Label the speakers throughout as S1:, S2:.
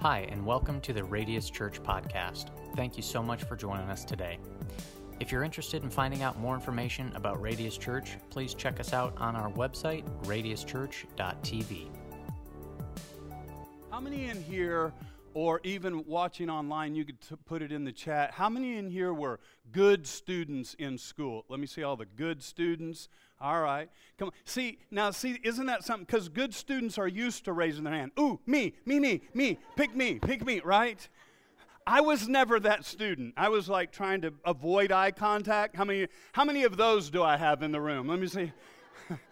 S1: Hi, and welcome to the Radius Church podcast. Thank you so much for joining us today. If you're interested in finding out more information about Radius Church, please check us out on our website, radiuschurch.tv.
S2: How many in here, or even watching online, you could t- put it in the chat, how many in here were good students in school? Let me see all the good students. All right. Come on. See, now, see, isn't that something? Because good students are used to raising their hand. Ooh, me, me, me, me, pick me, pick me, right? I was never that student. I was like trying to avoid eye contact. How many, how many of those do I have in the room? Let me see.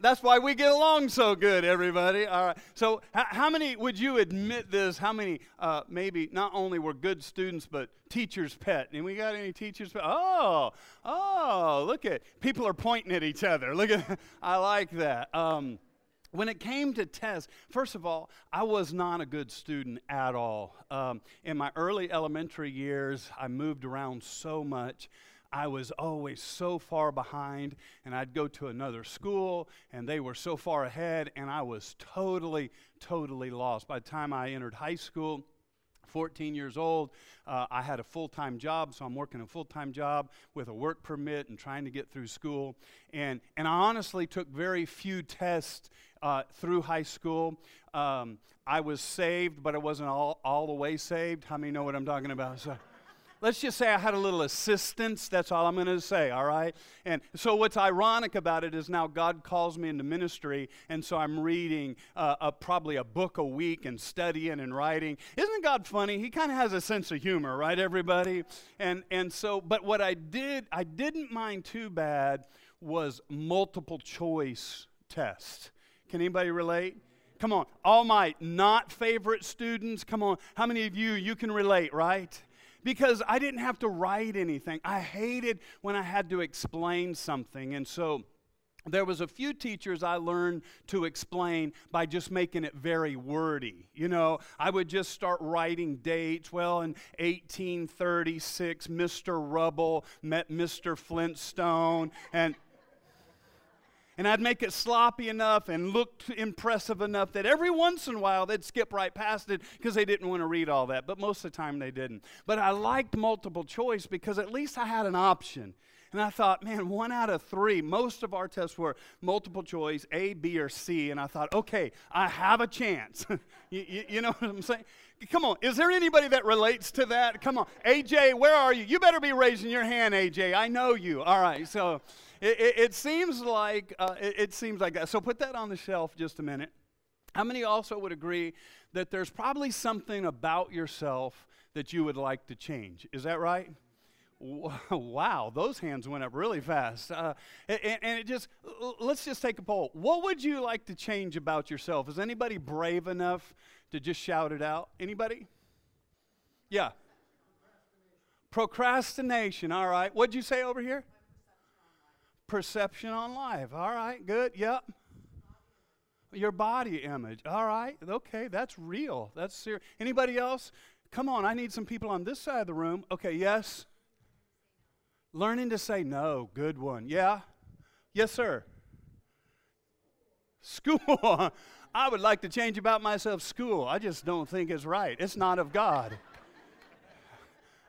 S2: That's why we get along so good, everybody. All right. So, h- how many would you admit this? How many uh, maybe not only were good students, but teachers' pet? And we got any teachers' pet? Oh, oh, look at people are pointing at each other. Look at, I like that. Um, when it came to tests, first of all, I was not a good student at all. Um, in my early elementary years, I moved around so much. I was always so far behind, and I'd go to another school, and they were so far ahead, and I was totally, totally lost. By the time I entered high school, 14 years old. Uh, I had a full time job, so I'm working a full time job with a work permit and trying to get through school. And, and I honestly took very few tests uh, through high school. Um, I was saved, but I wasn't all, all the way saved. How many know what I'm talking about? So, let's just say I had a little assistance. That's all I'm going to say, all right? And so, what's ironic about it is now God calls me into ministry, and so I'm reading uh, a, probably a book a week and studying and writing. Isn't God funny? He kind of has a sense of humor, right, everybody? And, and so, but what I did, I didn't mind too bad was multiple choice test. Can anybody relate? Come on, all my not favorite students, come on. How many of you, you can relate, right? Because I didn't have to write anything. I hated when I had to explain something. And so there was a few teachers I learned to explain by just making it very wordy. You know, I would just start writing dates. Well, in 1836, Mr. Rubble met Mr. Flintstone and and I'd make it sloppy enough and look impressive enough that every once in a while they'd skip right past it because they didn't want to read all that. But most of the time they didn't. But I liked multiple choice because at least I had an option. And I thought, man, one out of three. Most of our tests were multiple choice, A, B, or C. And I thought, okay, I have a chance. you, you, you, know what I'm saying? Come on, is there anybody that relates to that? Come on, AJ, where are you? You better be raising your hand, AJ. I know you. All right, so it, it, it seems like uh, it, it seems like that. So put that on the shelf just a minute. How many also would agree that there's probably something about yourself that you would like to change? Is that right? Wow, those hands went up really fast. Uh, and, and, it just, let's just take a poll. What would you like to change about yourself? Is anybody brave enough to just shout it out? Anybody? Yeah. Procrastination, all right. What'd you say over here? Perception on life. All right, good. Yep. Your body image. All right. Okay, that's real. That's serious. Anybody else? Come on, I need some people on this side of the room. Okay, yes. Learning to say no. Good one. Yeah. Yes, sir. School. Uh, I would like to change about myself. School. I just don't think it's right. It's not of God.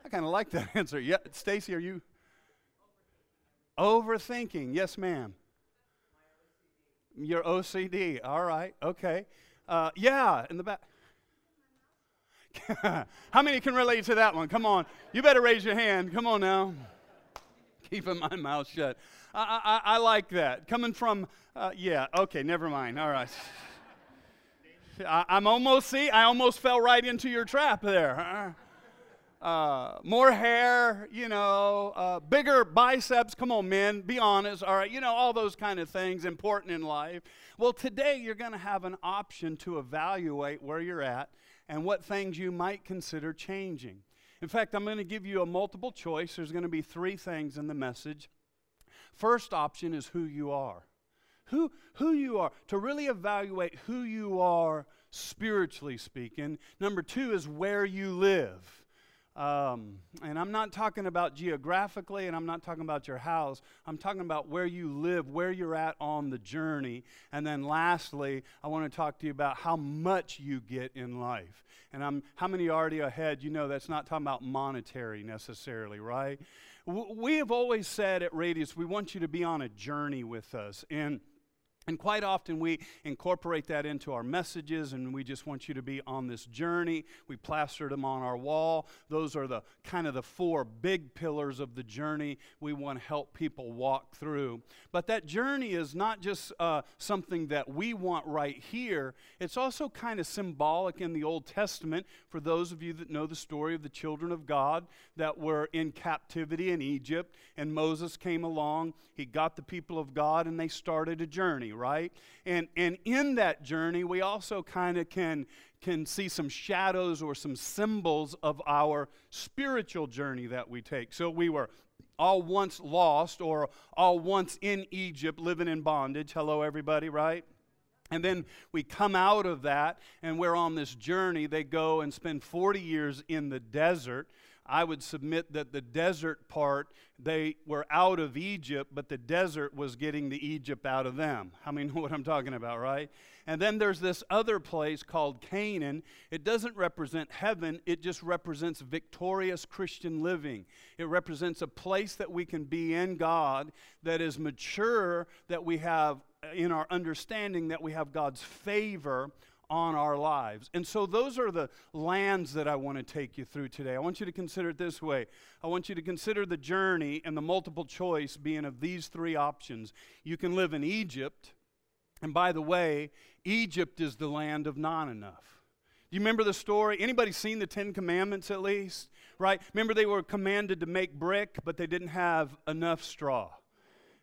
S2: I kind of like that answer. Yeah, Stacy, are you? Overthinking, yes, ma'am. Your OCD, all right, okay. Uh, yeah, in the back. How many can relate to that one? Come on, you better raise your hand. Come on now. Keeping my mouth shut. I, I, I like that. Coming from, uh, yeah, okay, never mind. All right. I, I'm almost, see, I almost fell right into your trap there uh, more hair, you know, uh, bigger biceps. Come on, men, be honest. All right, you know, all those kind of things important in life. Well, today you're going to have an option to evaluate where you're at and what things you might consider changing. In fact, I'm going to give you a multiple choice. There's going to be three things in the message. First option is who you are. Who, who you are, to really evaluate who you are spiritually speaking. Number two is where you live Um, and I'm not talking about geographically, and I'm not talking about your house. I'm talking about where you live, where you're at on the journey. And then lastly, I want to talk to you about how much you get in life. And I'm, how many already ahead? You know that's not talking about monetary necessarily, right? We have always said at Radius, we want you to be on a journey with us. And and quite often we incorporate that into our messages, and we just want you to be on this journey. We plastered them on our wall. Those are the kind of the four big pillars of the journey we want to help people walk through. But that journey is not just uh, something that we want right here, it's also kind of symbolic in the Old Testament for those of you that know the story of the children of God that were in captivity in Egypt, and Moses came along. He got the people of God, and they started a journey right? And, and in that journey, we also kind of can, can see some shadows or some symbols of our spiritual journey that we take. So we were all once lost or all once in Egypt living in bondage. Hello, everybody, right? And then we come out of that and we're on this journey. They go and spend 40 years in the desert. I would submit that the desert part, they were out of Egypt, but the desert was getting the Egypt out of them. Many know what I'm talking about, right? And then there's this other place called Canaan. It doesn't represent heaven, it just represents victorious Christian living. It represents a place that we can be in God that is mature, that we have uh, in our understanding that we have God's favor on our lives. And so, those are the lands that I want to take you through today. I want you to consider it this way I want you to consider the journey and the multiple choice being of these three options. You can live in Egypt, and by the way, Egypt is the land of not enough. Do you remember the story? Anybody seen the Ten Commandments at least? Right? Remember they were commanded to make brick, but they didn't have enough straw.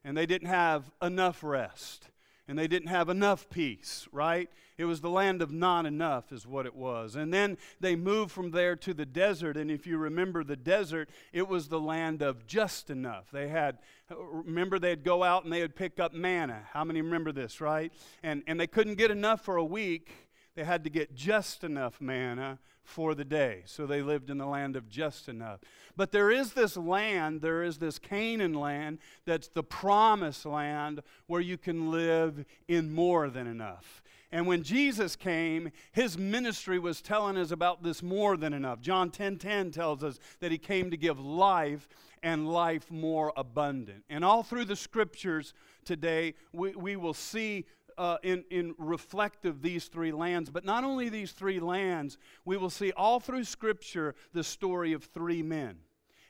S2: And they didn't have enough rest and they didn't have enough peace, right? It was the land of not enough, is what it was. And then they moved from there to the desert. And if you remember the desert, it was the land of just enough. They had, remember, they'd go out and they would pick up manna. How many remember this, right? And, and they couldn't get enough for a week. They had to get just enough manna for the day. So they lived in the land of just enough. But there is this land, there is this Canaan land that's the promised land where you can live in more than enough. And when Jesus came, his ministry was telling us about this more than enough. John 10:10 10, 10 tells us that he came to give life and life more abundant. And all through the scriptures today, we, we will see uh, in, in reflective these three lands. But not only these three lands, we will see all through Scripture the story of three men.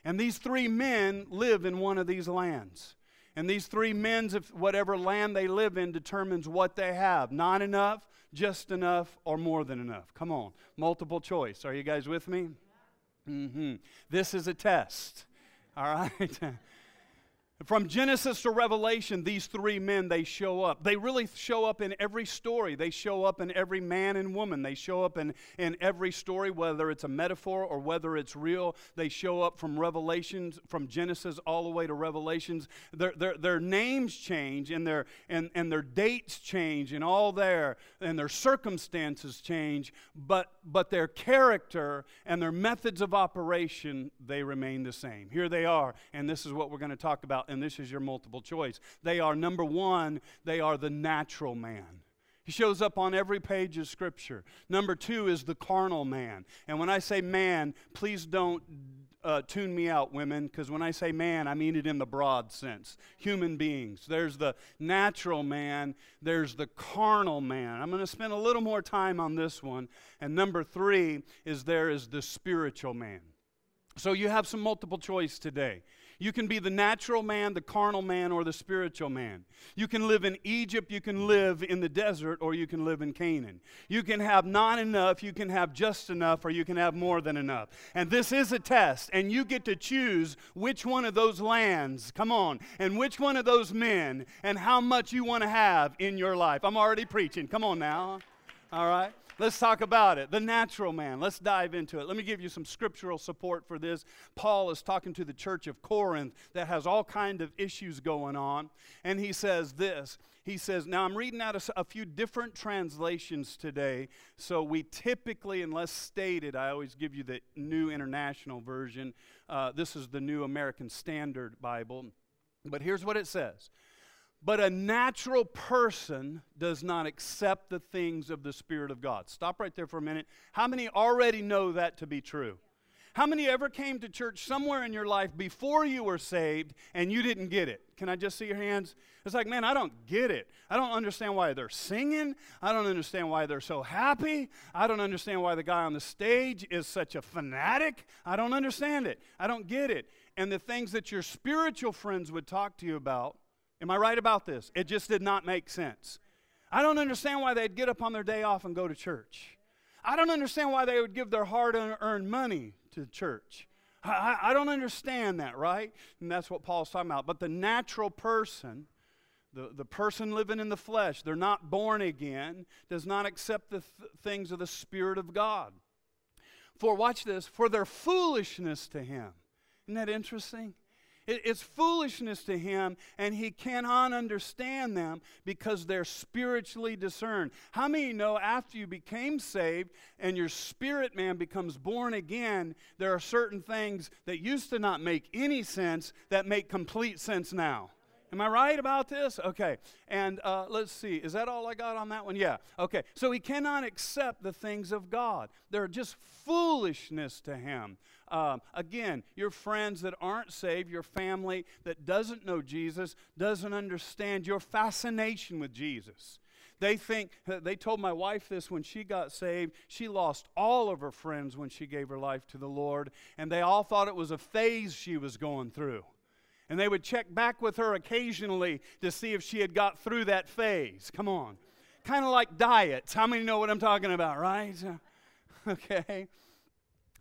S2: And these three men live in one of these lands. And these three men, if whatever land they live in, determines what they have. Not enough, just enough, or more than enough. Come on, multiple choice. Are you guys with me? Mm-hmm. This is a test. All right. From Genesis to Revelation, these three men, they show up. They really show up in every story. They show up in every man and woman. They show up in, in every story, whether it's a metaphor or whether it's real. They show up from Revelations, from Genesis all the way to Revelations. Their, their, their names change and their, and, and their dates change and all there, and their circumstances change, but, but their character and their methods of operation, they remain the same. Here they are, and this is what we're going to talk about and this is your multiple choice. They are number one, they are the natural man. He shows up on every page of Scripture. Number two is the carnal man. And when I say man, please don't uh, tune me out, women, because when I say man, I mean it in the broad sense. Human beings. There's the natural man, there's the carnal man. I'm going to spend a little more time on this one. And number three is there is the spiritual man. So you have some multiple choice today. You can be the natural man, the carnal man, or the spiritual man. You can live in Egypt, you can live in the desert, or you can live in Canaan. You can have not enough, you can have just enough, or you can have more than enough. And this is a test, and you get to choose which one of those lands, come on, and which one of those men, and how much you want to have in your life. I'm already preaching. Come on now. All right? Let's talk about it. The natural man. Let's dive into it. Let me give you some scriptural support for this. Paul is talking to the church of Corinth that has all kind of issues going on, and he says this. He says, now I'm reading out a, a few different translations today. So we typically, unless stated, I always give you the New International Version. Uh, this is the New American Standard Bible. But here's what it says but a natural person does not accept the things of the Spirit of God. Stop right there for a minute. How many already know that to be true? How many ever came to church somewhere in your life before you were saved and you didn't get it? Can I just see your hands? It's like, man, I don't get it. I don't understand why they're singing. I don't understand why they're so happy. I don't understand why the guy on the stage is such a fanatic. I don't understand it. I don't get it. And the things that your spiritual friends would talk to you about Am I right about this? It just did not make sense. I don't understand why they'd get up on their day off and go to church. I don't understand why they would give their hard earned money to church. I, I, don't understand that, right? And that's what Paul's talking about. But the natural person, the, the person living in the flesh, they're not born again, does not accept the th- things of the Spirit of God. For, watch this, for they're foolishness to him. Isn't that interesting? It's foolishness to him, and he cannot understand them because they're spiritually discerned. How many know after you became saved and your spirit man becomes born again, there are certain things that used to not make any sense that make complete sense now? Am I right about this? Okay. And uh, let's see. Is that all I got on that one? Yeah. Okay. So he cannot accept the things of God. They're just foolishness to him. Um, again, your friends that aren't saved, your family that doesn't know Jesus, doesn't understand your fascination with Jesus. They think, they told my wife this when she got saved. She lost all of her friends when she gave her life to the Lord, and they all thought it was a phase she was going through. And they would check back with her occasionally to see if she had got through that phase. Come on. Kind of like diets. How many know what I'm talking about, right? Okay.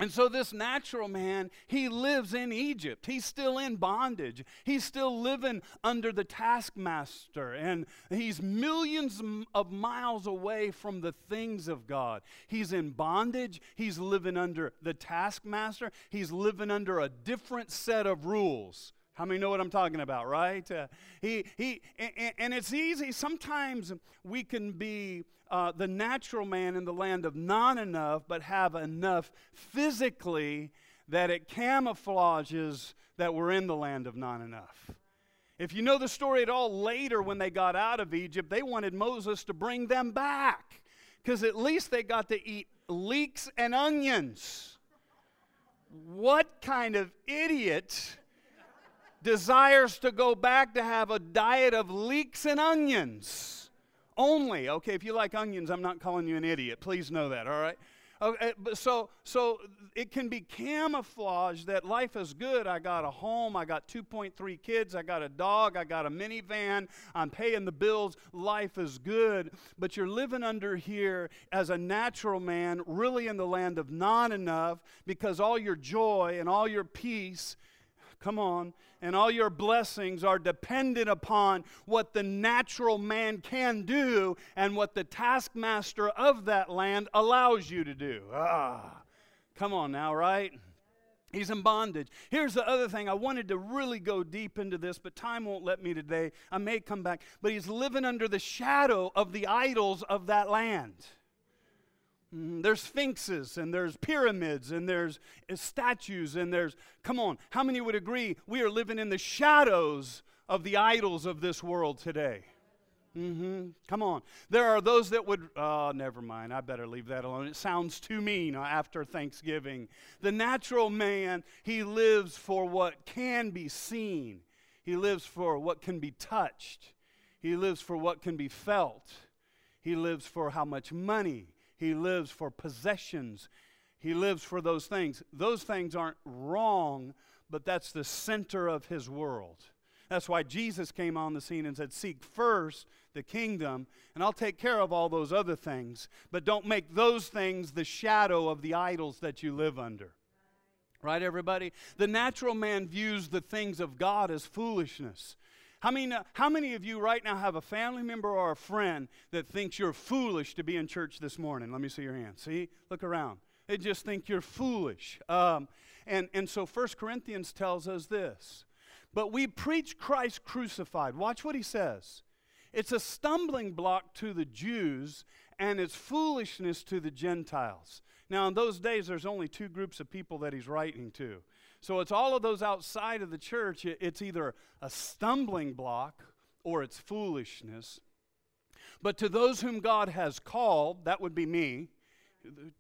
S2: And so, this natural man, he lives in Egypt. He's still in bondage. He's still living under the taskmaster. And he's millions of miles away from the things of God. He's in bondage. He's living under the taskmaster. He's living under a different set of rules. How many know what I'm talking about, right? Uh, he, he, and, and, it's easy. Sometimes we can be uh, the natural man in the land of not enough, but have enough physically that it camouflages that we're in the land of not enough. If you know the story at all, later when they got out of Egypt, they wanted Moses to bring them back because at least they got to eat leeks and onions. What kind of idiot? Desires to go back to have a diet of leeks and onions only. Okay, if you like onions, I'm not calling you an idiot. Please know that, all right? Okay, eh, so, so it can be camouflaged that life is good. I got a home, I got 2.3 kids, I got a dog, I got a minivan, I'm paying the bills. Life is good. But you're living under here as a natural man, really in the land of not enough, because all your joy and all your peace Come on. And all your blessings are dependent upon what the natural man can do and what the taskmaster of that land allows you to do. Ah. Come on now, right? He's in bondage. Here's the other thing. I wanted to really go deep into this, but time won't let me today. I may come back. But he's living under the shadow of the idols of that land. Mm, there's sphinxes and there's pyramids and there's uh, statues and there's, come on, how many would agree we are living in the shadows of the idols of this world today? Mm-hmm. Come on. There are those that would, oh, never mind. I better leave that alone. It sounds too mean after Thanksgiving. The natural man, he lives for what can be seen, he lives for what can be touched, he lives for what can be felt, he lives for how much money he lives for possessions. He lives for those things. Those things aren't wrong, but that's the center of his world. That's why Jesus came on the scene and said, Seek first the kingdom, and I'll take care of all those other things. But don't make those things the shadow of the idols that you live under. Right, everybody? The natural man views the things of God as foolishness. How many, how many of you right now have a family member or a friend that thinks you're foolish to be in church this morning? Let me see your hand. See? Look around. They just think you're foolish. Um, and, and so 1 Corinthians tells us this. But we preach Christ crucified. Watch what he says. It's a stumbling block to the Jews and it's foolishness to the Gentiles. Now, in those days, there's only two groups of people that he's writing to. So it's all of those outside of the church. It's either a stumbling block or it's foolishness. But to those whom God has called, that would be me,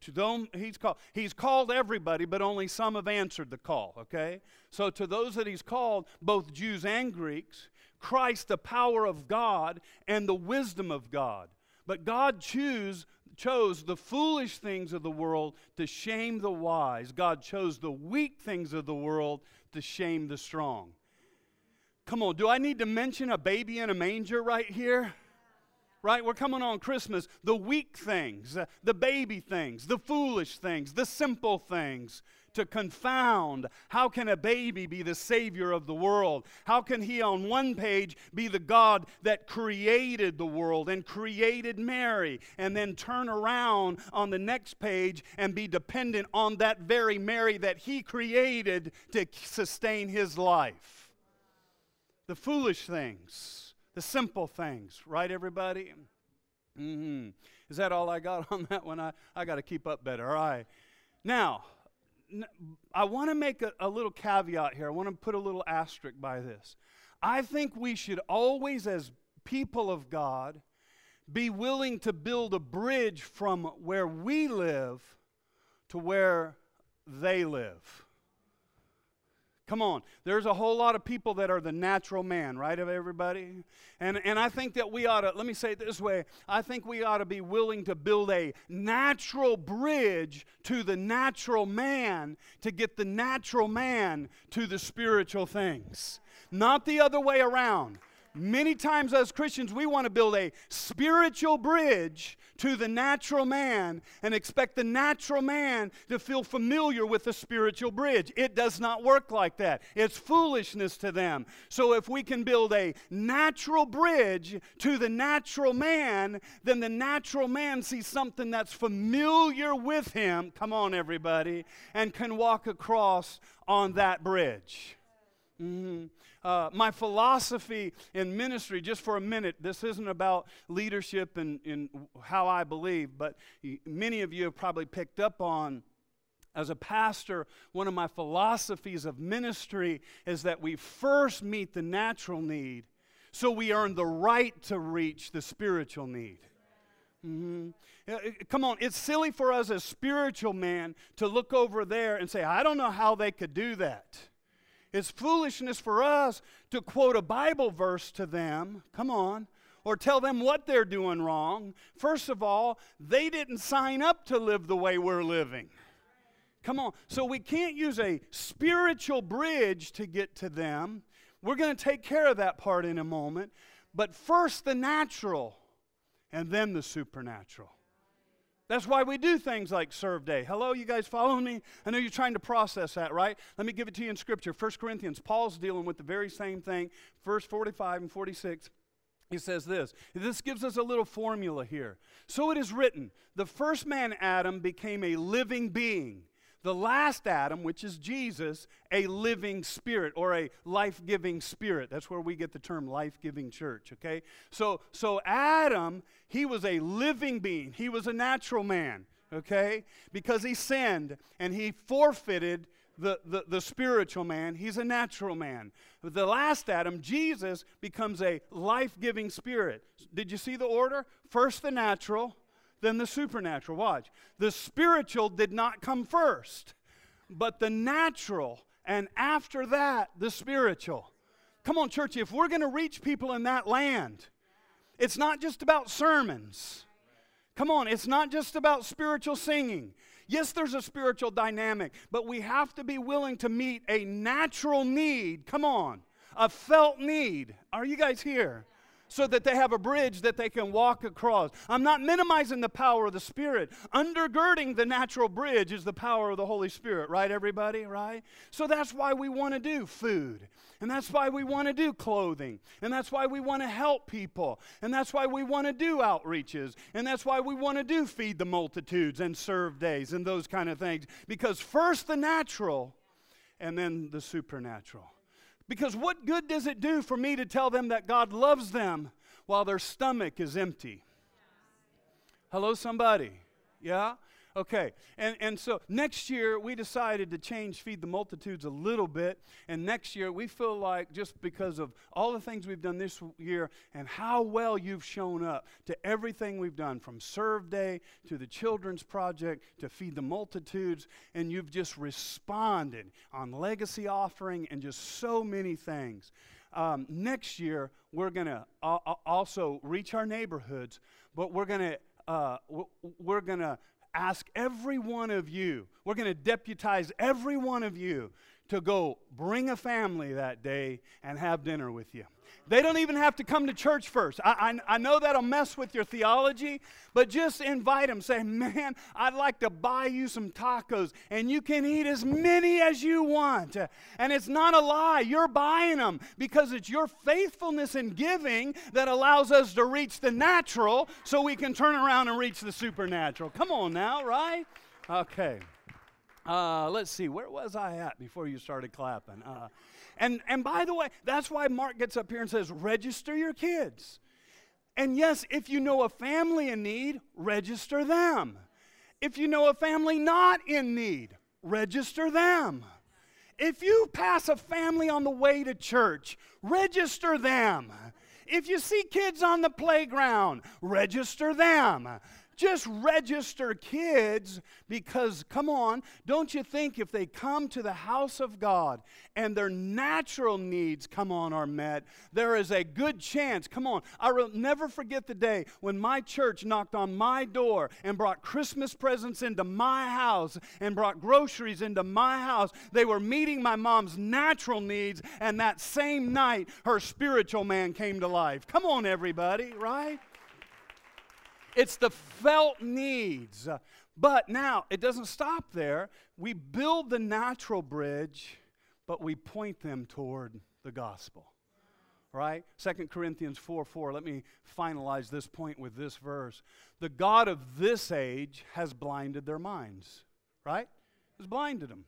S2: to them he's called he's called everybody but only some have answered the call okay so to those that he's called both jews and greeks christ the power of god and the wisdom of god but god choose chose the foolish things of the world to shame the wise. God chose the weak things of the world to shame the strong. Come on do i need to mention a baby in a manger right here right? We're coming on Christmas. The weak things, the baby things, the foolish things, the simple things to confound. How can a baby be the Savior of the world? How can he, on one page, be the God that created the world and created Mary, and then turn around on the next page and be dependent on that very Mary that he created to sustain his life? The foolish things the simple things, right, everybody? Mm-hmm. Is that all I got on that one? I, I got to keep up better. All right. Now, I want to make a, a little caveat here. I want to put a little asterisk by this. I think we should always, as people of God, be willing to build a bridge from where we live to where they live. Come on. There's a whole lot of people that are the natural man, right, of everybody? And, and I think that we ought to, let me say it this way I think we ought to be willing to build a natural bridge to the natural man to get the natural man to the spiritual things, not the other way around. Many times, as Christians, we want to build a spiritual bridge to the natural man and expect the natural man to feel familiar with the spiritual bridge. It does not work like that, it's foolishness to them. So, if we can build a natural bridge to the natural man, then the natural man sees something that's familiar with him. Come on, everybody, and can walk across on that bridge. Mm-hmm. Uh, my philosophy in ministry, just for a minute, this isn't about leadership and, and how I believe, but many of you have probably picked up on as a pastor, one of my philosophies of ministry is that we first meet the natural need so we earn the right to reach the spiritual need. Mm-hmm. Come on, it's silly for us as spiritual men to look over there and say, I don't know how they could do that. It's foolishness for us to quote a Bible verse to them. Come on. Or tell them what they're doing wrong. First of all, they didn't sign up to live the way we're living. Come on. So we can't use a spiritual bridge to get to them. We're going to take care of that part in a moment. But first the natural, and then the supernatural. That's why we do things like serve day. Hello, you guys following me? I know you're trying to process that, right? Let me give it to you in Scripture. 1 Corinthians, Paul's dealing with the very same thing. Verse 45 and 46. He says this. This gives us a little formula here. So it is written the first man, Adam, became a living being the last Adam, which is Jesus, a living spirit or a life giving spirit. That's where we get the term life giving church, okay? So, so Adam, he was a living being, he was a natural man, okay? Because he sinned and he forfeited the, the, the spiritual man, he's a natural man. The last Adam, Jesus, becomes a life giving spirit. Did you see the order? First the natural, than the supernatural. Watch. The spiritual did not come first, but the natural, and after that, the spiritual. Come on, church, if we're going to reach people in that land, it's not just about sermons. Come on, it's not just about spiritual singing. Yes, there's a spiritual dynamic, but we have to be willing to meet a natural need. Come on, a felt need. Are you guys here? So that they have a bridge that they can walk across. I'm not minimizing the power of the Spirit. Undergirding the natural bridge is the power of the Holy Spirit, right, everybody? Right? So that's why we want to do food. And that's why we want to do clothing. And that's why we want to help people. And that's why we want to do outreaches. And that's why we want to do feed the multitudes and serve days and those kind of things. Because first the natural and then the supernatural. Because what good does it do for me to tell them that God loves them while their stomach is empty? Hello, somebody? Yeah? Okay, and, and so next year we decided to change Feed the Multitudes a little bit. And next year we feel like just because of all the things we've done this year and how well you've shown up to everything we've done from Serve Day to the Children's Project to Feed the Multitudes, and you've just responded on legacy offering and just so many things. Um, next year we're going to uh, also reach our neighborhoods, but we're going to uh, we're going to ask every one of you, we're going to deputize every one of you to go bring a family that day and have dinner with you. They don't even have to come to church first. I, I, I, know that'll mess with your theology, but just invite them. Say, man, I'd like to buy you some tacos, and you can eat as many as you want. And it's not a lie. You're buying them because it's your faithfulness in giving that allows us to reach the natural so we can turn around and reach the supernatural. Come on now, right? Okay. Uh, let's see, where was I at before you started clapping? Uh, and, and by the way, that's why Mark gets up here and says, register your kids. And yes, if you know a family in need, register them. If you know a family not in need, register them. If you pass a family on the way to church, register them. If you see kids on the playground, register them just register kids because, come on, don't you think if they come to the house of God and their natural needs, come on, are met, there is a good chance, come on, I will never forget the day when my church knocked on my door and brought Christmas presents into my house and brought groceries into my house. They were meeting my mom's natural needs, and that same night, her spiritual man came to life. Come on, everybody, right? It's the felt needs. But now, it doesn't stop there. We build the natural bridge, but we point them toward the gospel. Right? 2 Corinthians 4 4. Let me finalize this point with this verse. The God of this age has blinded their minds. Right? Has blinded them.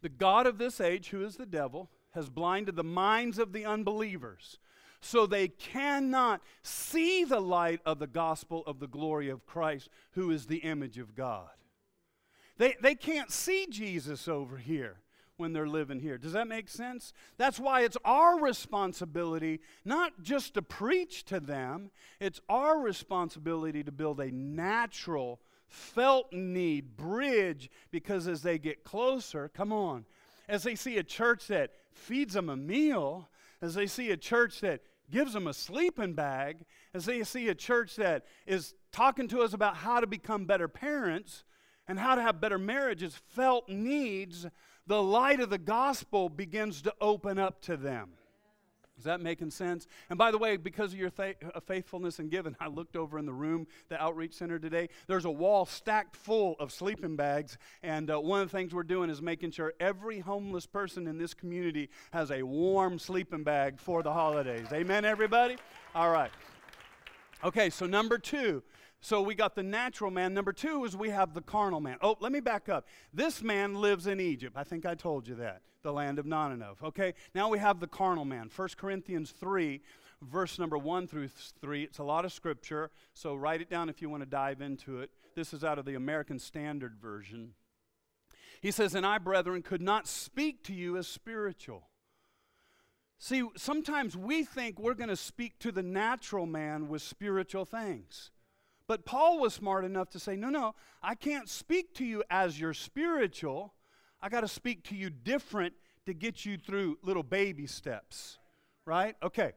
S2: The God of this age, who is the devil, has blinded the minds of the unbelievers so they cannot see the light of the gospel of the glory of Christ, who is the image of God. They, they can't see Jesus over here when they're living here. Does that make sense? That's why it's our responsibility not just to preach to them, it's our responsibility to build a natural, felt need bridge because as they get closer, come on, as they see a church that feeds them a meal, as they see a church that gives them a sleeping bag, as they see a church that is talking to us about how to become better parents and how to have better marriages, felt needs, the light of the gospel begins to open up to them. Is that making sense? And by the way, because of your uh, faithfulness and giving, I looked over in the room, the outreach center today. There's a wall stacked full of sleeping bags. And uh, one of the things we're doing is making sure every homeless person in this community has a warm sleeping bag for the holidays. Amen, everybody? All right. Okay, so number two. So we got the natural man. Number two is we have the carnal man. Oh, let me back up. This man lives in Egypt. I think I told you that the land of not enough. Okay, now we have the carnal man. 1 Corinthians 3, verse number 1 through 3. It's a lot of scripture, so write it down if you want to dive into it. This is out of the American Standard Version. He says, And I, brethren, could not speak to you as spiritual. See, sometimes we think we're going to speak to the natural man with spiritual things. But Paul was smart enough to say, No, no, I can't speak to you as your spiritual. I got to speak to you different to get you through little baby steps, right? Okay.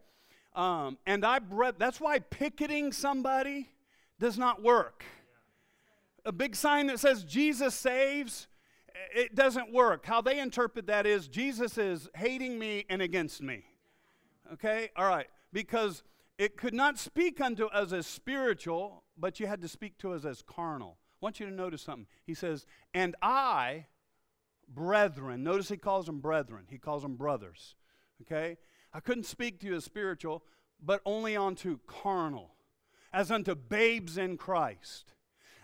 S2: Um, and I that's why picketing somebody does not work. A big sign that says Jesus saves, it doesn't work. How they interpret that is Jesus is hating me and against me. Okay? All right. Because it could not speak unto us as spiritual, but you had to speak to us as carnal. I want you to notice something. He says, And I, brethren, notice he calls them brethren, he calls them brothers. Okay? I couldn't speak to you as spiritual, but only unto carnal, as unto babes in Christ.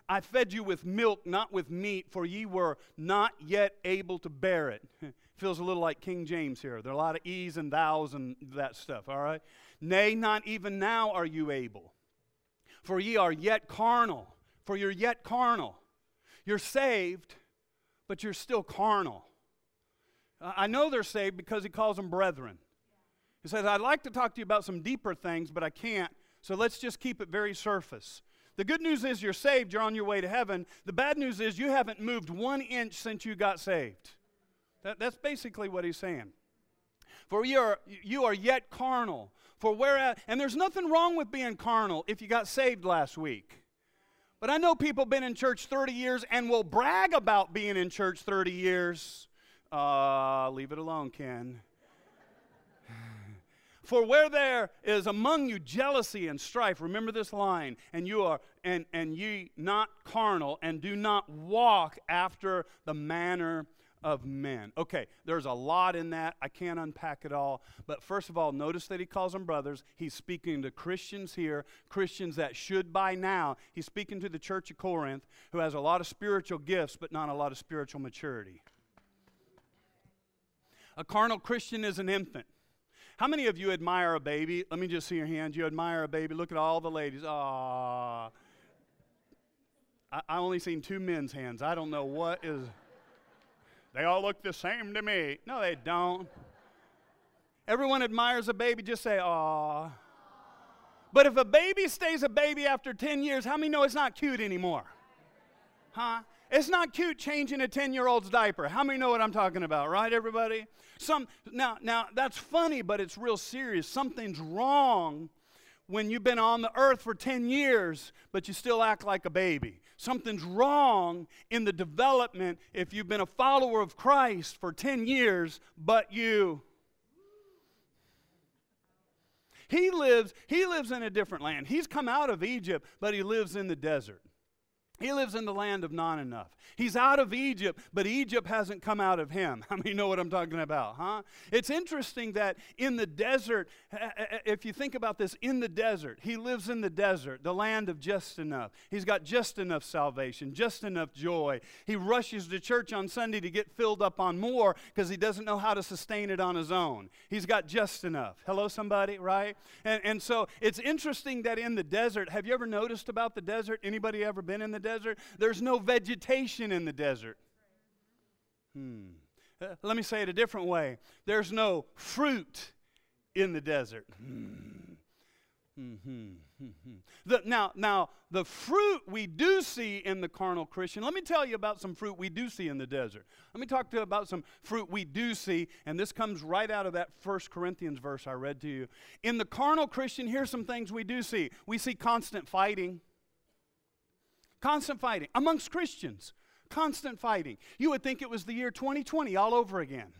S2: I fed you with milk, not with meat, for ye were not yet able to bear it. Feels a little like King James here. There are a lot of e's and thous and that stuff, all right? Nay, not even now are you able. For ye are yet carnal. For you're yet carnal. You're saved, but you're still carnal. I know they're saved because he calls them brethren. He says, I'd like to talk to you about some deeper things, but I can't. So let's just keep it very surface. The good news is you're saved, you're on your way to heaven. The bad news is you haven't moved one inch since you got saved. That, that's basically what he's saying. For you are, you are yet carnal. For whereas, and there's nothing wrong with being carnal if you got saved last week. But I know people been in church 30 years and will brag about being in church 30 years. Uh, leave it alone, Ken. For where there is among you jealousy and strife, remember this line, and you are and and ye not carnal, and do not walk after the manner of men. Okay, there's a lot in that. I can't unpack it all. But first of all, notice that he calls them brothers. He's speaking to Christians here, Christians that should by now. He's speaking to the church of Corinth, who has a lot of spiritual gifts, but not a lot of spiritual maturity. A carnal Christian is an infant. How many of you admire a baby? Let me just see your hands. You admire a baby. Look at all the ladies. Ah. I, I only seen two men's hands. I don't know what is. They all look the same to me. No, they don't. Everyone admires a baby. Just say, ah. But if a baby stays a baby after 10 years, how many know it's not cute anymore? Huh? It's not cute changing a 10 year old's diaper. How many know what I'm talking about, right, everybody? Some, now, now, that's funny, but it's real serious. Something's wrong when you've been on the earth for 10 years, but you still act like a baby. Something's wrong in the development if you've been a follower of Christ for 10 years, but you. He lives, he lives in a different land. He's come out of Egypt, but he lives in the desert. He lives in the land of not enough. He's out of Egypt, but Egypt hasn't come out of him. I mean, you know what I'm talking about, huh? It's interesting that in the desert, eh, eh, eh, if you think about this, in the desert, he lives in the desert, the land of just enough. He's got just enough salvation, just enough joy. He rushes to church on Sunday to get filled up on more because he doesn't know how to sustain it on his own. He's got just enough. Hello, somebody, right? And, and so it's interesting that in the desert, have you ever noticed about the desert? Anybody ever been in the desert? There's no vegetation in the desert. Hmm. Uh, let me say it a different way there's no fruit in the desert. Hmm. Mm-hmm. Mm-hmm. The, now, now, the fruit we do see in the carnal Christian, let me tell you about some fruit we do see in the desert. Let me talk to you about some fruit we do see, and this comes right out of that First Corinthians verse I read to you. In the carnal Christian, here's some things we do see. We see constant fighting. Constant fighting amongst Christians. Constant fighting. You would think it was the year 2020 all over again.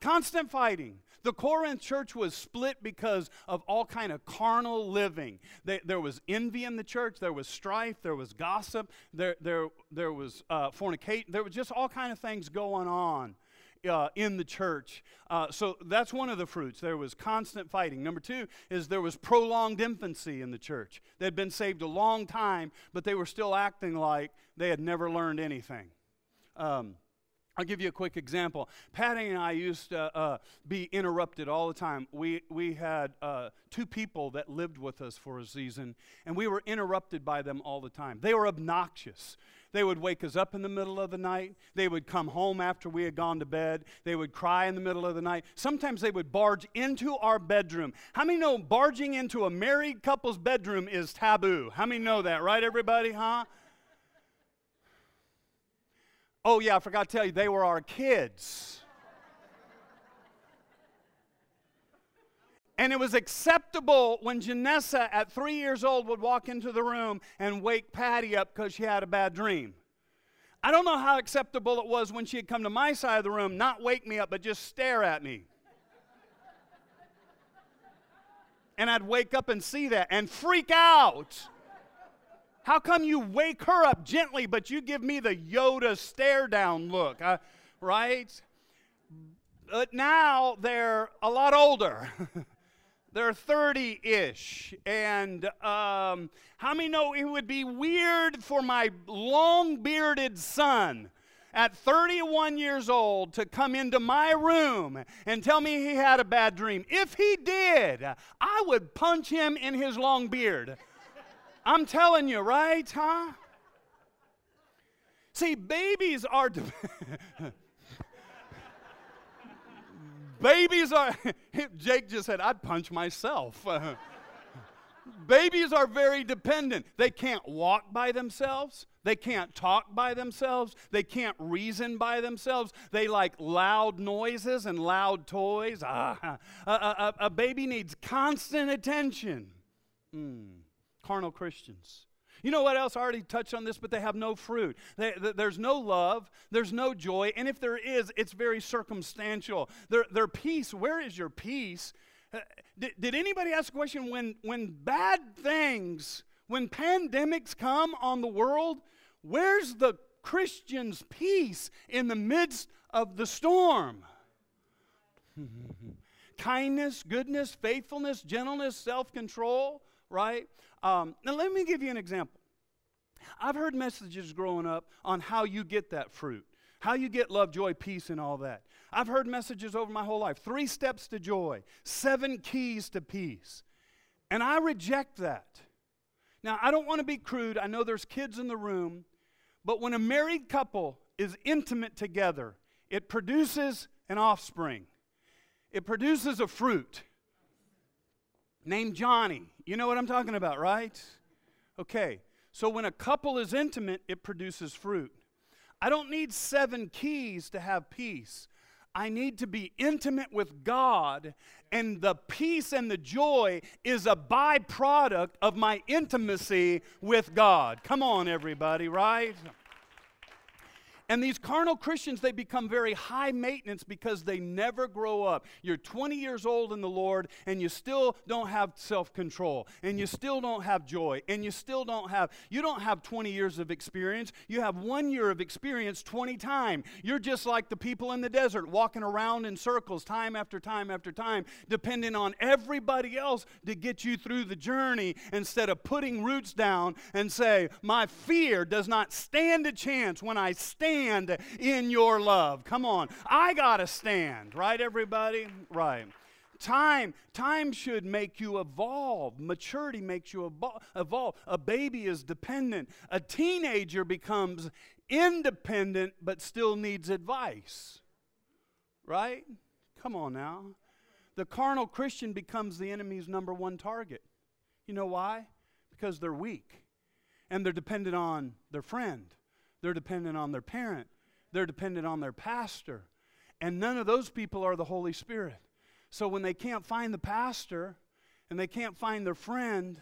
S2: Constant fighting. The Corinth church was split because of all kind of carnal living. There was envy in the church. There was strife. There was gossip. There, there, there was uh, fornication. There was just all kind of things going on uh, in the church. Uh, so that's one of the fruits. There was constant fighting. Number two is there was prolonged infancy in the church. They had been saved a long time, but they were still acting like they had never learned anything. Um, I'll give you a quick example. Patty and I used to uh, be interrupted all the time. We, we had uh, two people that lived with us for a season, and we were interrupted by them all the time. They were obnoxious. They would wake us up in the middle of the night. They would come home after we had gone to bed. They would cry in the middle of the night. Sometimes they would barge into our bedroom. How many know barging into a married couple's bedroom is taboo? How many know that, right, everybody, huh? Oh, yeah, I forgot to tell you, they were our kids. And it was acceptable when Janessa, at three years old, would walk into the room and wake Patty up because she had a bad dream. I don't know how acceptable it was when she had come to my side of the room, not wake me up, but just stare at me. And I'd wake up and see that and freak out. How come you wake her up gently, but you give me the Yoda stare down look, uh, right? But now they're a lot older. they're 30 ish. And um, how many know it would be weird for my long bearded son at 31 years old to come into my room and tell me he had a bad dream? If he did, I would punch him in his long beard. I'm telling you, right? Huh? See, babies are. De- babies are. Jake just said, I'd punch myself. babies are very dependent. They can't walk by themselves. They can't talk by themselves. They can't reason by themselves. They like loud noises and loud toys. Ah, a, a, a baby needs constant attention. Mm carnal Christians. You know what else? I already touched on this, but they have no fruit. They, there's no love, there's no joy, and if there is, it's very circumstantial. Their, their peace, where is your peace? Uh, did, did anybody ask a question when, when bad things, when pandemics come on the world, where's the Christian's peace in the midst of the storm? Kindness, goodness, faithfulness, gentleness, self control, right? Um, now, let me give you an example. I've heard messages growing up on how you get that fruit, how you get love, joy, peace, and all that. I've heard messages over my whole life three steps to joy, seven keys to peace. And I reject that. Now, I don't want to be crude. I know there's kids in the room. But when a married couple is intimate together, it produces an offspring, it produces a fruit named Johnny. You know what I'm talking about, right? Okay, so when a couple is intimate, it produces fruit. I don't need seven keys to have peace. I need to be intimate with God, and the peace and the joy is a byproduct of my intimacy with God. Come on, everybody, right? And these carnal Christians, they become very high maintenance because they never grow up. You're 20 years old in the Lord and you still don't have self control and you still don't have joy and you still don't have, you don't have 20 years of experience. You have one year of experience 20 times. You're just like the people in the desert walking around in circles time after time after time, depending on everybody else to get you through the journey instead of putting roots down and say, My fear does not stand a chance when I stand stand in your love. Come on. I got to stand, right, everybody? Right. Time, time should make you evolve. Maturity makes you evolve. A baby is dependent. A teenager becomes independent but still needs advice. Right? Come on now. The carnal Christian becomes the enemy's number one target. You know why? Because they're weak and they're dependent on their friend they're dependent on their parent. They're dependent on their pastor. And none of those people are the Holy Spirit. So when they can't find the pastor and they can't find their friend,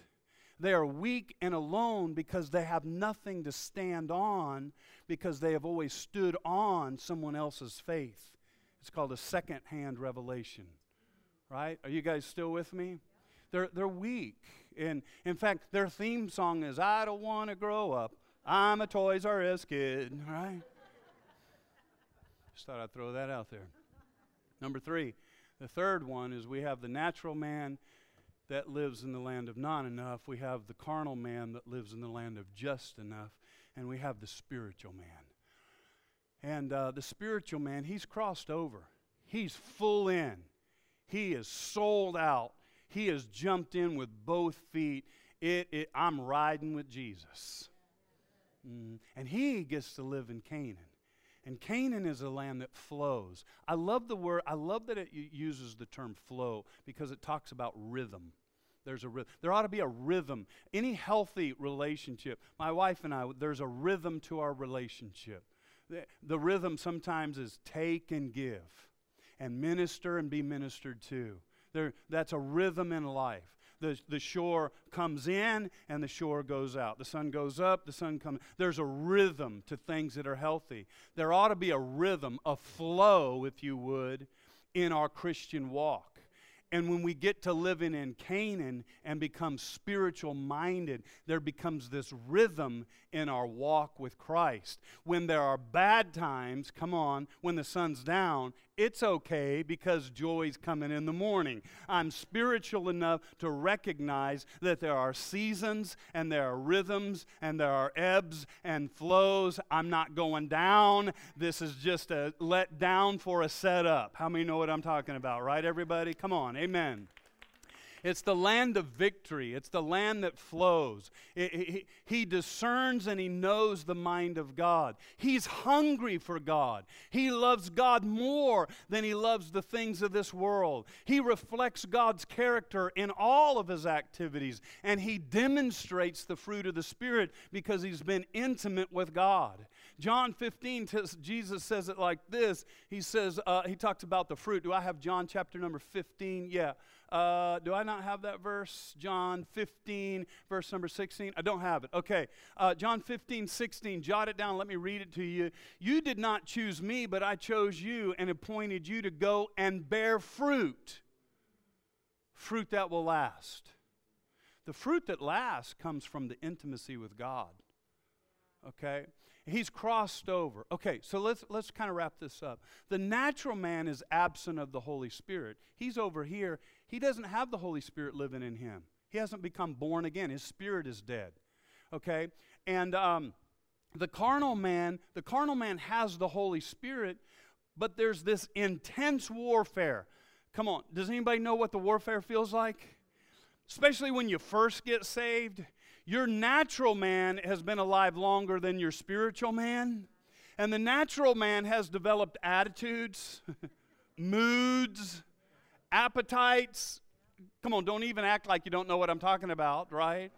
S2: they are weak and alone because they have nothing to stand on because they have always stood on someone else's faith. It's called a second hand revelation. Right? Are you guys still with me? They're, they're weak. And in fact, their theme song is I don't want to grow up. I'm a Toys R Us kid, right? Just thought I'd throw that out there. Number three, the third one is we have the natural man that lives in the land of not enough, we have the carnal man that lives in the land of just enough, and we have the spiritual man. And uh, the spiritual man, he's crossed over, he's full in, he is sold out, he has jumped in with both feet. It, it, I'm riding with Jesus. Mm. And he gets to live in Canaan. And Canaan is a land that flows. I love the word, I love that it uses the term flow because it talks about rhythm. There's a rhythm. There ought to be a rhythm. Any healthy relationship, my wife and I, there's a rhythm to our relationship. The, the rhythm sometimes is take and give, and minister and be ministered to. There, that's a rhythm in life the, the shore comes in and the shore goes out. The sun goes up, the sun comes. There's a rhythm to things that are healthy. There ought to be a rhythm, a flow, if you would, in our Christian walk. And when we get to living in Canaan and become spiritual minded, there becomes this rhythm in our walk with Christ. When there are bad times, come on, when the sun's down, it's okay because joy's coming in the morning. I'm spiritual enough to recognize that there are seasons and there are rhythms and there are ebbs and flows. I'm not going down. This is just a let down for a setup. How many know what I'm talking about, right, everybody? Come on, amen. It's the land of victory. It's the land that flows. He discerns and he knows the mind of God. He's hungry for God. He loves God more than he loves the things of this world. He reflects God's character in all of his activities, and he demonstrates the fruit of the Spirit because he's been intimate with God. John 15, Jesus says it like this. He says, uh, he talks about the fruit. Do I have John chapter number 15? Yeah. Uh, do I not have that verse? John 15, verse number 16? I don't have it. Okay. Uh, John 15, 16. Jot it down. Let me read it to you. You did not choose me, but I chose you and appointed you to go and bear fruit. Fruit that will last. The fruit that lasts comes from the intimacy with God. Okay? He's crossed over. Okay, so let's let's kind of wrap this up. The natural man is absent of the Holy Spirit. He's over here. He doesn't have the Holy Spirit living in him. He hasn't become born again. His spirit is dead. Okay, and um, the carnal man, the carnal man has the Holy Spirit, but there's this intense warfare. Come on, does anybody know what the warfare feels like? Especially when you first get saved your natural man has been alive longer than your spiritual man. And the natural man has developed attitudes, moods, appetites. Come on, don't even act like you don't know what I'm talking about, right?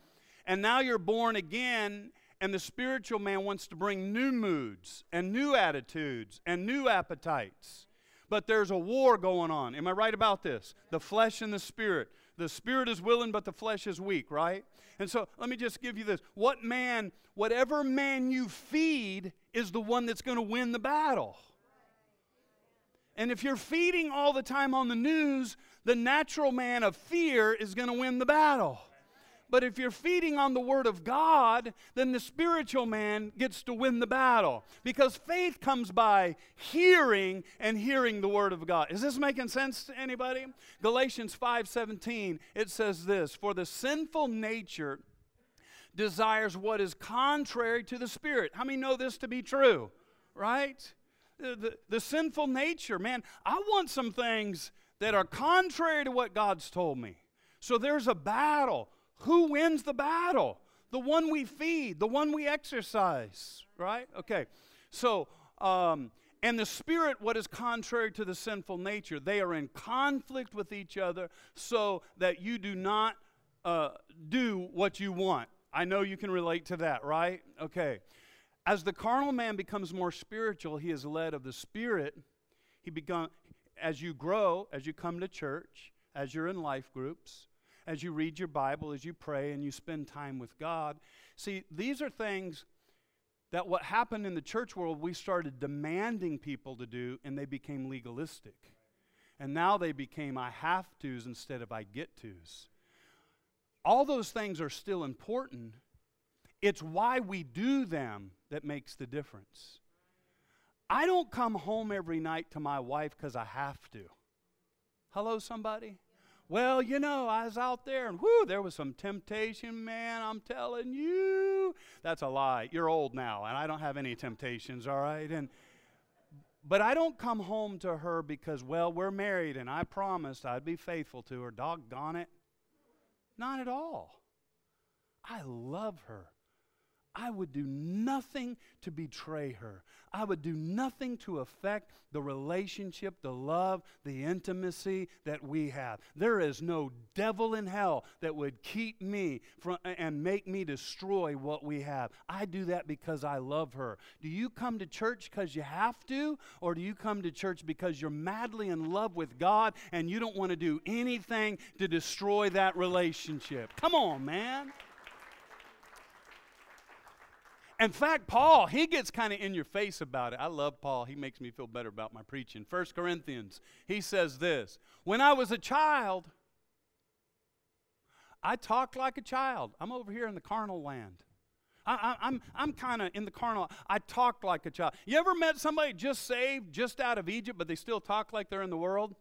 S2: And now you're born again, and the spiritual man wants to bring new moods and new attitudes and new appetites. But there's a war going on. Am I right about this? The flesh and the spirit. The spirit is willing, but the flesh is weak, right? And so let me just give you this. What man, whatever man you feed, is the one that's going to win the battle. And if you're feeding all the time on the news, the natural man of fear is going to win the battle. But if you're feeding on the Word of God, then the spiritual man gets to win the battle. Because faith comes by hearing and hearing the Word of God. Is this making sense to anybody? Galatians 5:17, it says this: For the sinful nature desires what is contrary to the Spirit. How many know this to be true? Right? The, the, sinful nature, man, I want some things that are contrary to what God's told me. So there's a battle. Who wins the battle? The one we feed, the one we exercise, right? Okay. So, um, and the spirit, what is contrary to the sinful nature, they are in conflict with each other so that you do not uh, do what you want. I know you can relate to that, right? Okay. As the carnal man becomes more spiritual, he is led of the spirit. He become as you grow, as you come to church, as you're in life groups, as you read your Bible, as you pray, and you spend time with God. See, these are things that what happened in the church world, we started demanding people to do, and they became legalistic. And now they became I have to's instead of I get to's. All those things are still important. It's why we do them that makes the difference. I don't come home every night to my wife because I have to. Hello, somebody? Well, you know, I was out there and whoo, there was some temptation, man. I'm telling you. That's a lie. You're old now, and I don't have any temptations, all right? And but I don't come home to her because, well, we're married and I promised I'd be faithful to her. Doggone it. Not at all. I love her. I would do nothing to betray her. I would do nothing to affect the relationship, the love, the intimacy that we have. There is no devil in hell that would keep me from and make me destroy what we have. I do that because I love her. Do you come to church because you have to or do you come to church because you're madly in love with God and you don't want to do anything to destroy that relationship? Come on, man. In fact, Paul, he gets kind of in your face about it. I love Paul. He makes me feel better about my preaching. 1 Corinthians, he says this When I was a child, I talked like a child. I'm over here in the carnal land. I, am I'm, I'm kind of in the carnal. I talked like a child. You ever met somebody just saved, just out of Egypt, but they still talk like they're in the world?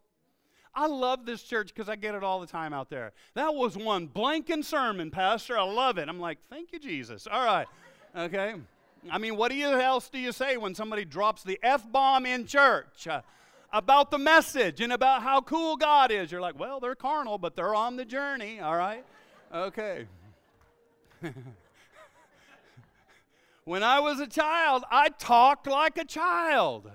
S2: I love this church because I get it all the time out there. That was one blanking sermon, Pastor. I love it. I'm like, thank you, Jesus. All right. Okay. I mean, what else do you say when somebody drops the F bomb in church? Uh, about the message and about how cool God is. You're like, well, they're carnal, but they're on the journey, all right? Okay. when I was a child, I talked like a child.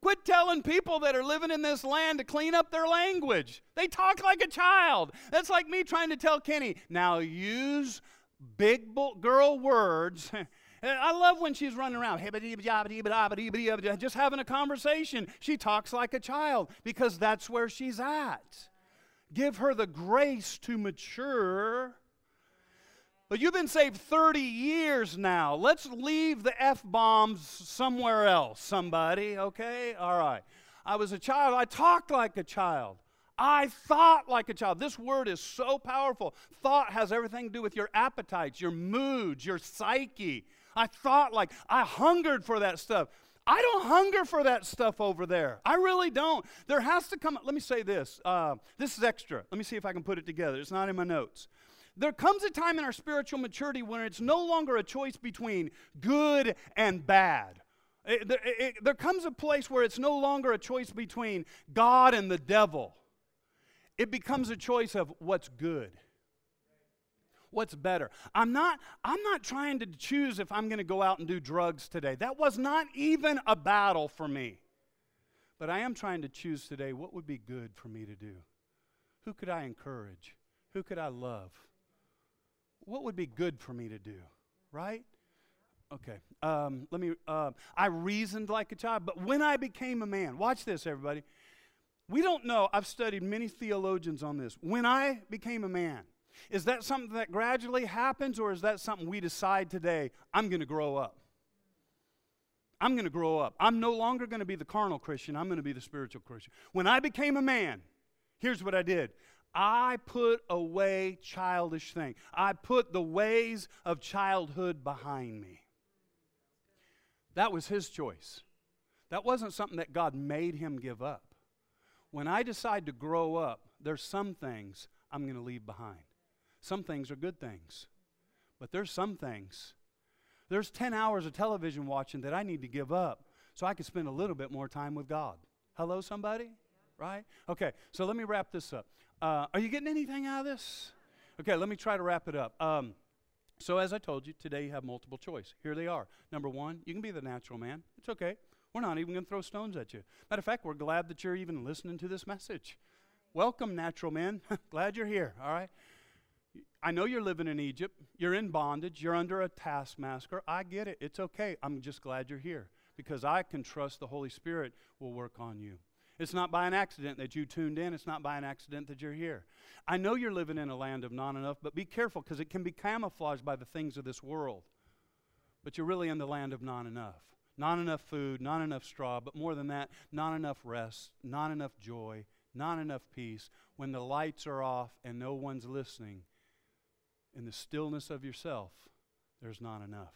S2: Quit telling people that are living in this land to clean up their language. They talk like a child. That's like me trying to tell Kenny, now use big girl words. I love when she's running around, just having a conversation. She talks like a child because that's where she's at. Give her the grace to mature but you've been saved 30 years now. Let's leave the F bombs somewhere else, somebody, okay? All right. I was a child. I talked like a child. I thought like a child. This word is so powerful. Thought has everything to do with your appetites, your moods, your psyche. I thought like, I hungered for that stuff. I don't hunger for that stuff over there. I really don't. There has to come, let me say this. Uh, this is extra. Let me see if I can put it together. It's not in my notes. There comes a time in our spiritual maturity when it's no longer a choice between good and bad. It, it, it, there comes a place where it's no longer a choice between God and the devil. It becomes a choice of what's good. What's better? I'm not I'm not trying to choose if I'm going to go out and do drugs today. That was not even a battle for me. But I am trying to choose today what would be good for me to do. Who could I encourage? Who could I love? what would be good for me to do, right? Okay. Um, let me. Uh, I reasoned like a child, but when I became a man, watch this, everybody. We don't know. I've studied many theologians on this. When I became a man, is that something that gradually happens, or is that something we decide today? I'm going to grow up. I'm going to grow up. I'm no longer going to be the carnal Christian. I'm going to be the spiritual Christian. When I became a man, here's what I did I put away childish things. I put the ways of childhood behind me. That was his choice. That wasn't something that God made him give up. When I decide to grow up, there's some things I'm going to leave behind. Some things are good things, but there's some things. There's 10 hours of television watching that I need to give up so I can spend a little bit more time with God. Hello, somebody? Right? Okay, so let me wrap this up. Uh, are you getting anything out of this? Okay, let me try to wrap it up. Um, so, as I told you, today you have multiple choice. Here they are. Number one, you can be the natural man. It's okay. We're not even going to throw stones at you. Matter of fact, we're glad that you're even listening to this message. Welcome, natural man. glad you're here. All right. I know you're living in Egypt. You're in bondage. You're under a taskmaster. I get it. It's okay. I'm just glad you're here because I can trust the Holy Spirit will work on you. It's not by an accident that you tuned in. It's not by an accident that you're here. I know you're living in a land of not enough, but be careful because it can be camouflaged by the things of this world. But you're really in the land of not enough. Not enough food, not enough straw, but more than that, not enough rest, not enough joy, not enough peace. When the lights are off and no one's listening, in the stillness of yourself, there's not enough.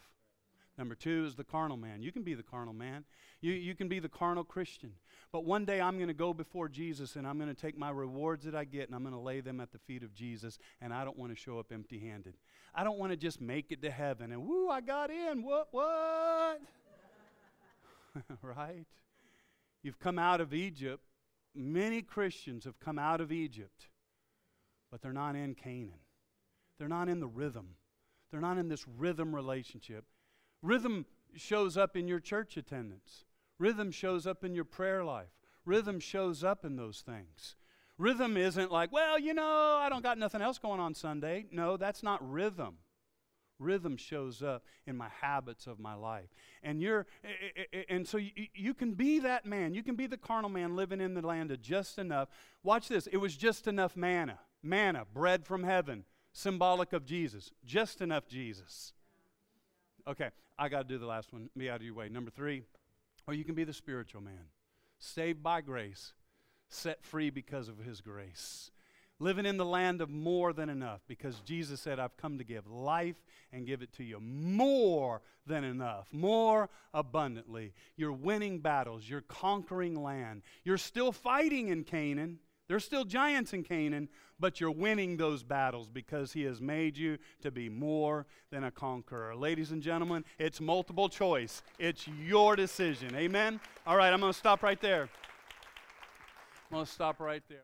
S2: Number two is the carnal man. You can be the carnal man. You, you can be the carnal Christian. But one day I'm going to go before Jesus and I'm going to take my rewards that I get and I'm going to lay them at the feet of Jesus. And I don't want to show up empty handed. I don't want to just make it to heaven and, woo, I got in. What, what? right? You've come out of Egypt. Many Christians have come out of Egypt, but they're not in Canaan. They're not in the rhythm. They're not in this rhythm relationship. Rhythm shows up in your church attendance, rhythm shows up in your prayer life, rhythm shows up in those things. Rhythm isn't like, well, you know, I don't got nothing else going on Sunday. No, that's not rhythm. Rhythm shows up in my habits of my life. And you're and so you, can be that man. You can be the carnal man living in the land of just enough. Watch this. It was just enough manna. Manna, bread from heaven, symbolic of Jesus. Just enough Jesus. Okay, I got to do the last one. Be out of your way. Number three, or you can be the spiritual man. Saved by grace, set free because of his grace. Living in the land of more than enough because Jesus said, I've come to give life and give it to you more than enough, more abundantly. You're winning battles, you're conquering land. You're still fighting in Canaan. There's still giants in Canaan, but you're winning those battles because He has made you to be more than a conqueror. Ladies and gentlemen, it's multiple choice. It's your decision. Amen? All right, I'm going to stop right there. I'm going to stop right there.